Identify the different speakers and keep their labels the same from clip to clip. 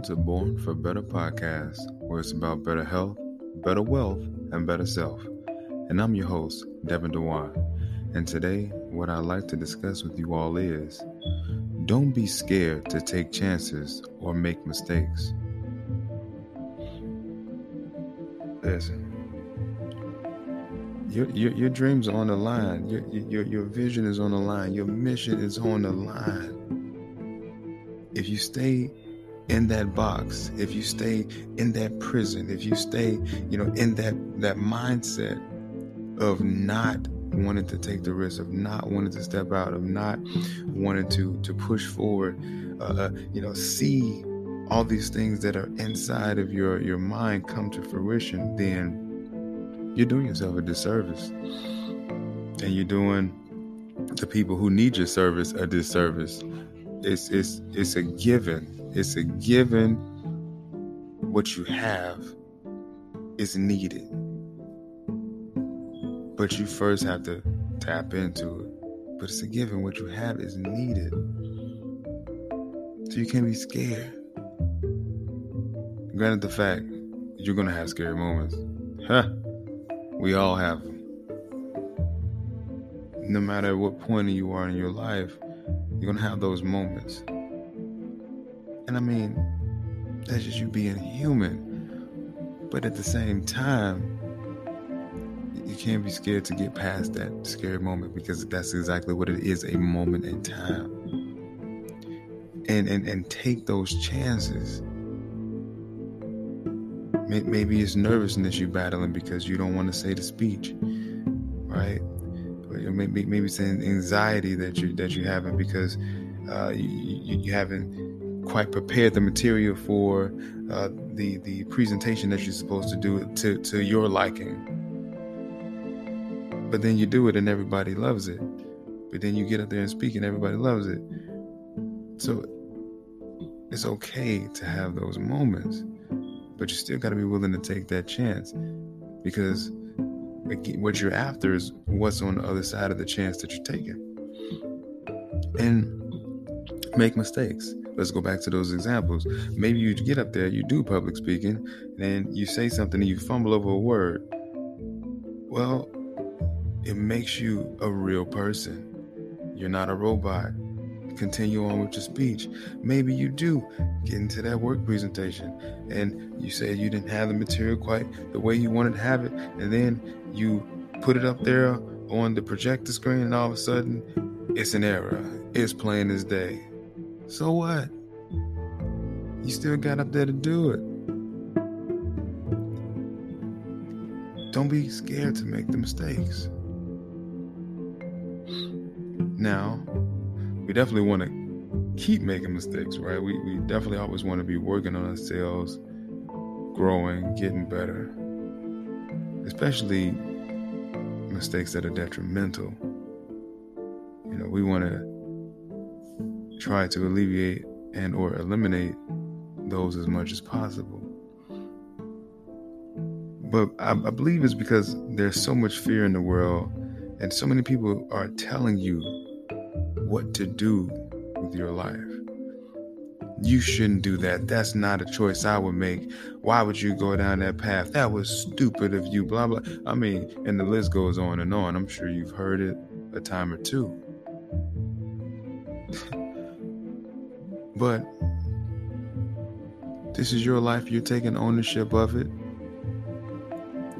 Speaker 1: Welcome to Born for Better podcast, where it's about better health, better wealth, and better self. And I'm your host, Devin Dewan. And today, what I'd like to discuss with you all is don't be scared to take chances or make mistakes. Listen, your, your, your dreams are on the line, your, your, your vision is on the line, your mission is on the line. If you stay in that box, if you stay in that prison, if you stay, you know, in that that mindset of not wanting to take the risk, of not wanting to step out, of not wanting to to push forward, uh, uh, you know, see all these things that are inside of your your mind come to fruition, then you're doing yourself a disservice, and you're doing the people who need your service a disservice. It's it's it's a given it's a given what you have is needed. But you first have to tap into it. But it's a given what you have is needed. So you can't be scared. Granted, the fact you're going to have scary moments. Huh? We all have them. No matter what point you are in your life, you're going to have those moments. And I mean, that's just you being human. But at the same time, you can't be scared to get past that scary moment because that's exactly what it is a moment in time. And, and, and take those chances. Maybe it's nervousness you're battling because you don't want to say the speech, right? Maybe maybe it's an anxiety that you that you're having because uh, you, you, you haven't quite prepared the material for uh, the the presentation that you're supposed to do to to your liking. But then you do it and everybody loves it. But then you get up there and speak and everybody loves it. So it's okay to have those moments, but you still got to be willing to take that chance because what you're after is what's on the other side of the chance that you're taking. And make mistakes let's go back to those examples. Maybe you get up there, you do public speaking, and you say something and you fumble over a word. Well, it makes you a real person. You're not a robot. Continue on with your speech. Maybe you do get into that work presentation and you said you didn't have the material quite the way you wanted to have it, and then you put it up there on the projector screen, and all of a sudden it's an error. It's plain as day. So what? You still got up there to do it. Don't be scared to make the mistakes. Now, we definitely want to keep making mistakes, right? We, we definitely always want to be working on ourselves, growing, getting better, especially mistakes that are detrimental. You know, we want to try to alleviate and or eliminate those as much as possible. But I, I believe it's because there's so much fear in the world, and so many people are telling you what to do with your life. You shouldn't do that. That's not a choice I would make. Why would you go down that path? That was stupid of you, blah, blah. I mean, and the list goes on and on. I'm sure you've heard it a time or two. But this is your life. You're taking ownership of it.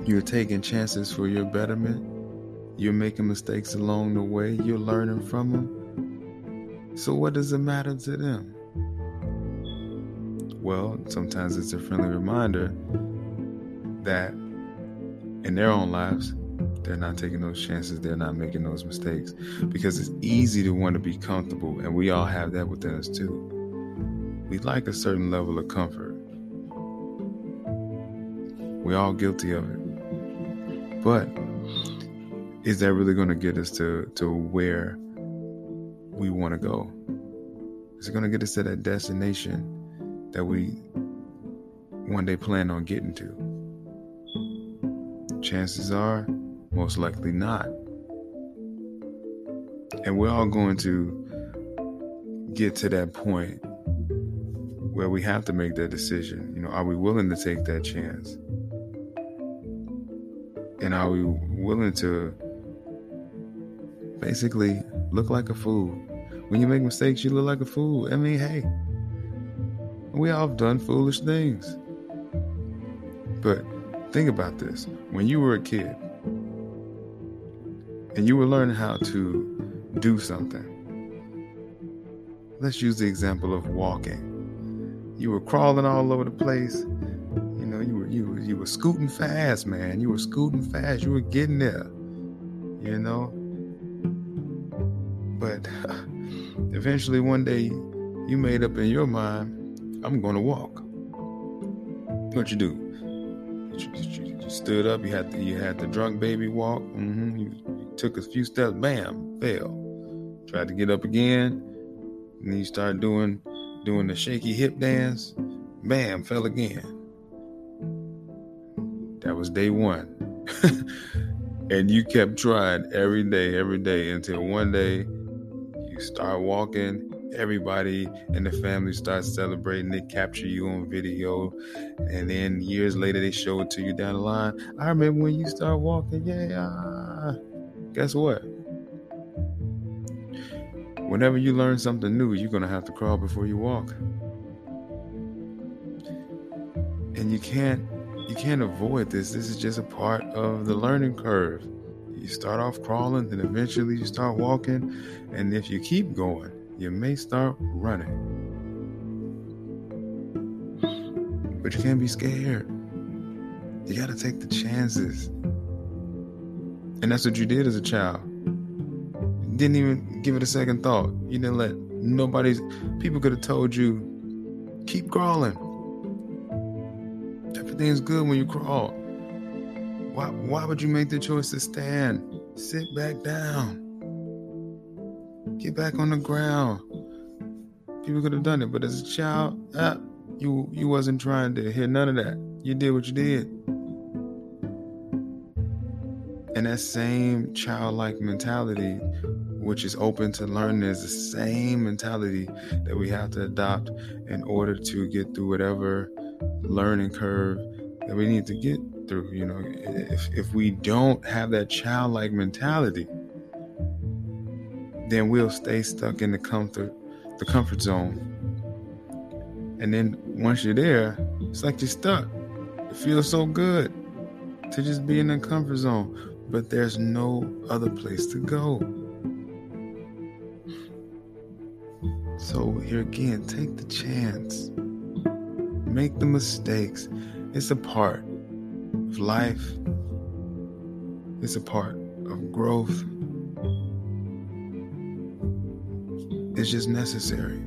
Speaker 1: You're taking chances for your betterment. You're making mistakes along the way. You're learning from them. So, what does it matter to them? Well, sometimes it's a friendly reminder that in their own lives, they're not taking those chances, they're not making those mistakes because it's easy to want to be comfortable, and we all have that within us too. We like a certain level of comfort. We're all guilty of it. But is that really going to get us to, to where we want to go? Is it going to get us to that destination that we one day plan on getting to? Chances are, most likely not. And we're all going to get to that point where we have to make that decision. You know, are we willing to take that chance? And are we willing to basically look like a fool? When you make mistakes, you look like a fool. I mean, hey, we all have done foolish things. But think about this when you were a kid and you were learning how to do something, let's use the example of walking. You were crawling all over the place. You know, you were you were, you were scooting fast, man. You were scooting fast. You were getting there. You know. But eventually, one day, you made up in your mind I'm going to walk. What you do? You, stood up. You had the, you had the drunk baby walk. Mm-hmm. You, you, took a few steps. Bam, fell. Tried to get up again. And then you start doing doing the shaky hip dance. Bam, fell again. That was day one. and you kept trying every day, every day until one day you start walking everybody in the family starts celebrating. They capture you on video, and then years later they show it to you down the line. I remember when you start walking. Yeah, guess what? Whenever you learn something new, you're gonna have to crawl before you walk, and you can't you can't avoid this. This is just a part of the learning curve. You start off crawling, then eventually you start walking, and if you keep going you may start running. But you can't be scared. You got to take the chances. And that's what you did as a child. Didn't even give it a second thought. You didn't let nobody's people could have told you, keep crawling. Everything's good when you crawl. Why, why would you make the choice to stand? Sit back down. Get back on the ground. People could have done it, but as a child, ah, you you wasn't trying to hear none of that. You did what you did. And that same childlike mentality, which is open to learning, is the same mentality that we have to adopt in order to get through whatever learning curve that we need to get through. You know, if if we don't have that childlike mentality, then we'll stay stuck in the comfort the comfort zone. And then once you're there, it's like you're stuck. It feels so good to just be in the comfort zone, but there's no other place to go. So here again, take the chance. Make the mistakes. It's a part of life. It's a part of growth. It's just necessary.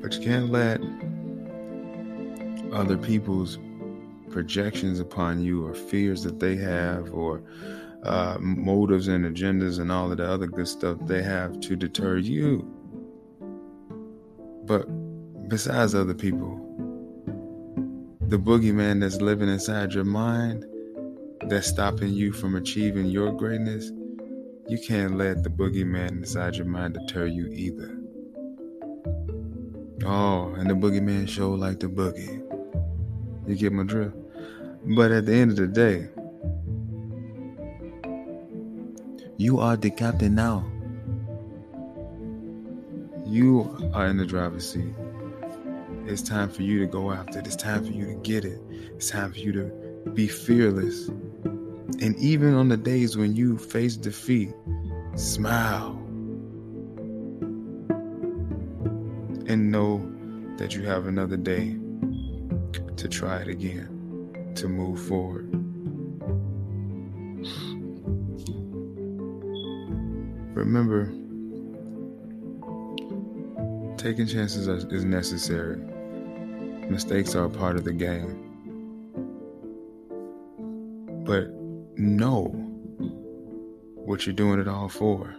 Speaker 1: But you can't let other people's projections upon you or fears that they have or uh, motives and agendas and all of the other good stuff they have to deter you. But besides other people, the boogeyman that's living inside your mind that's stopping you from achieving your greatness you can't let the boogeyman inside your mind deter you either. Oh, and the boogeyman show like the boogie. You get my drift? But at the end of the day, you are the captain now. You are in the driver's seat. It's time for you to go after it. It's time for you to get it. It's time for you to be fearless. And even on the days when you face defeat, smile and know that you have another day to try it again, to move forward. Remember, taking chances is necessary. Mistakes are a part of the game. But know what you're doing it all for.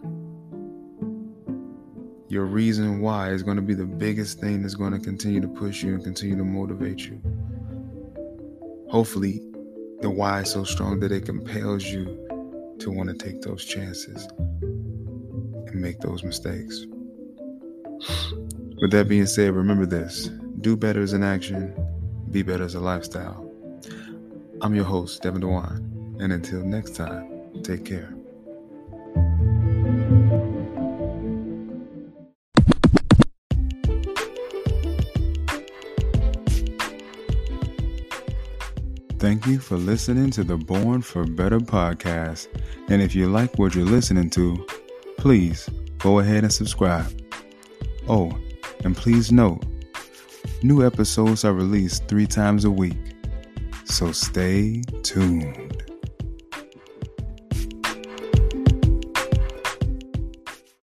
Speaker 1: Your reason why is going to be the biggest thing that's going to continue to push you and continue to motivate you. Hopefully, the why is so strong that it compels you to want to take those chances and make those mistakes. With that being said, remember this do better as an action, be better as a lifestyle. I'm your host, Devin Dewan, and until next time, take care. Thank you for listening to the Born for Better podcast. And if you like what you're listening to, please go ahead and subscribe. Oh, and please note, new episodes are released three times a week. So stay tuned.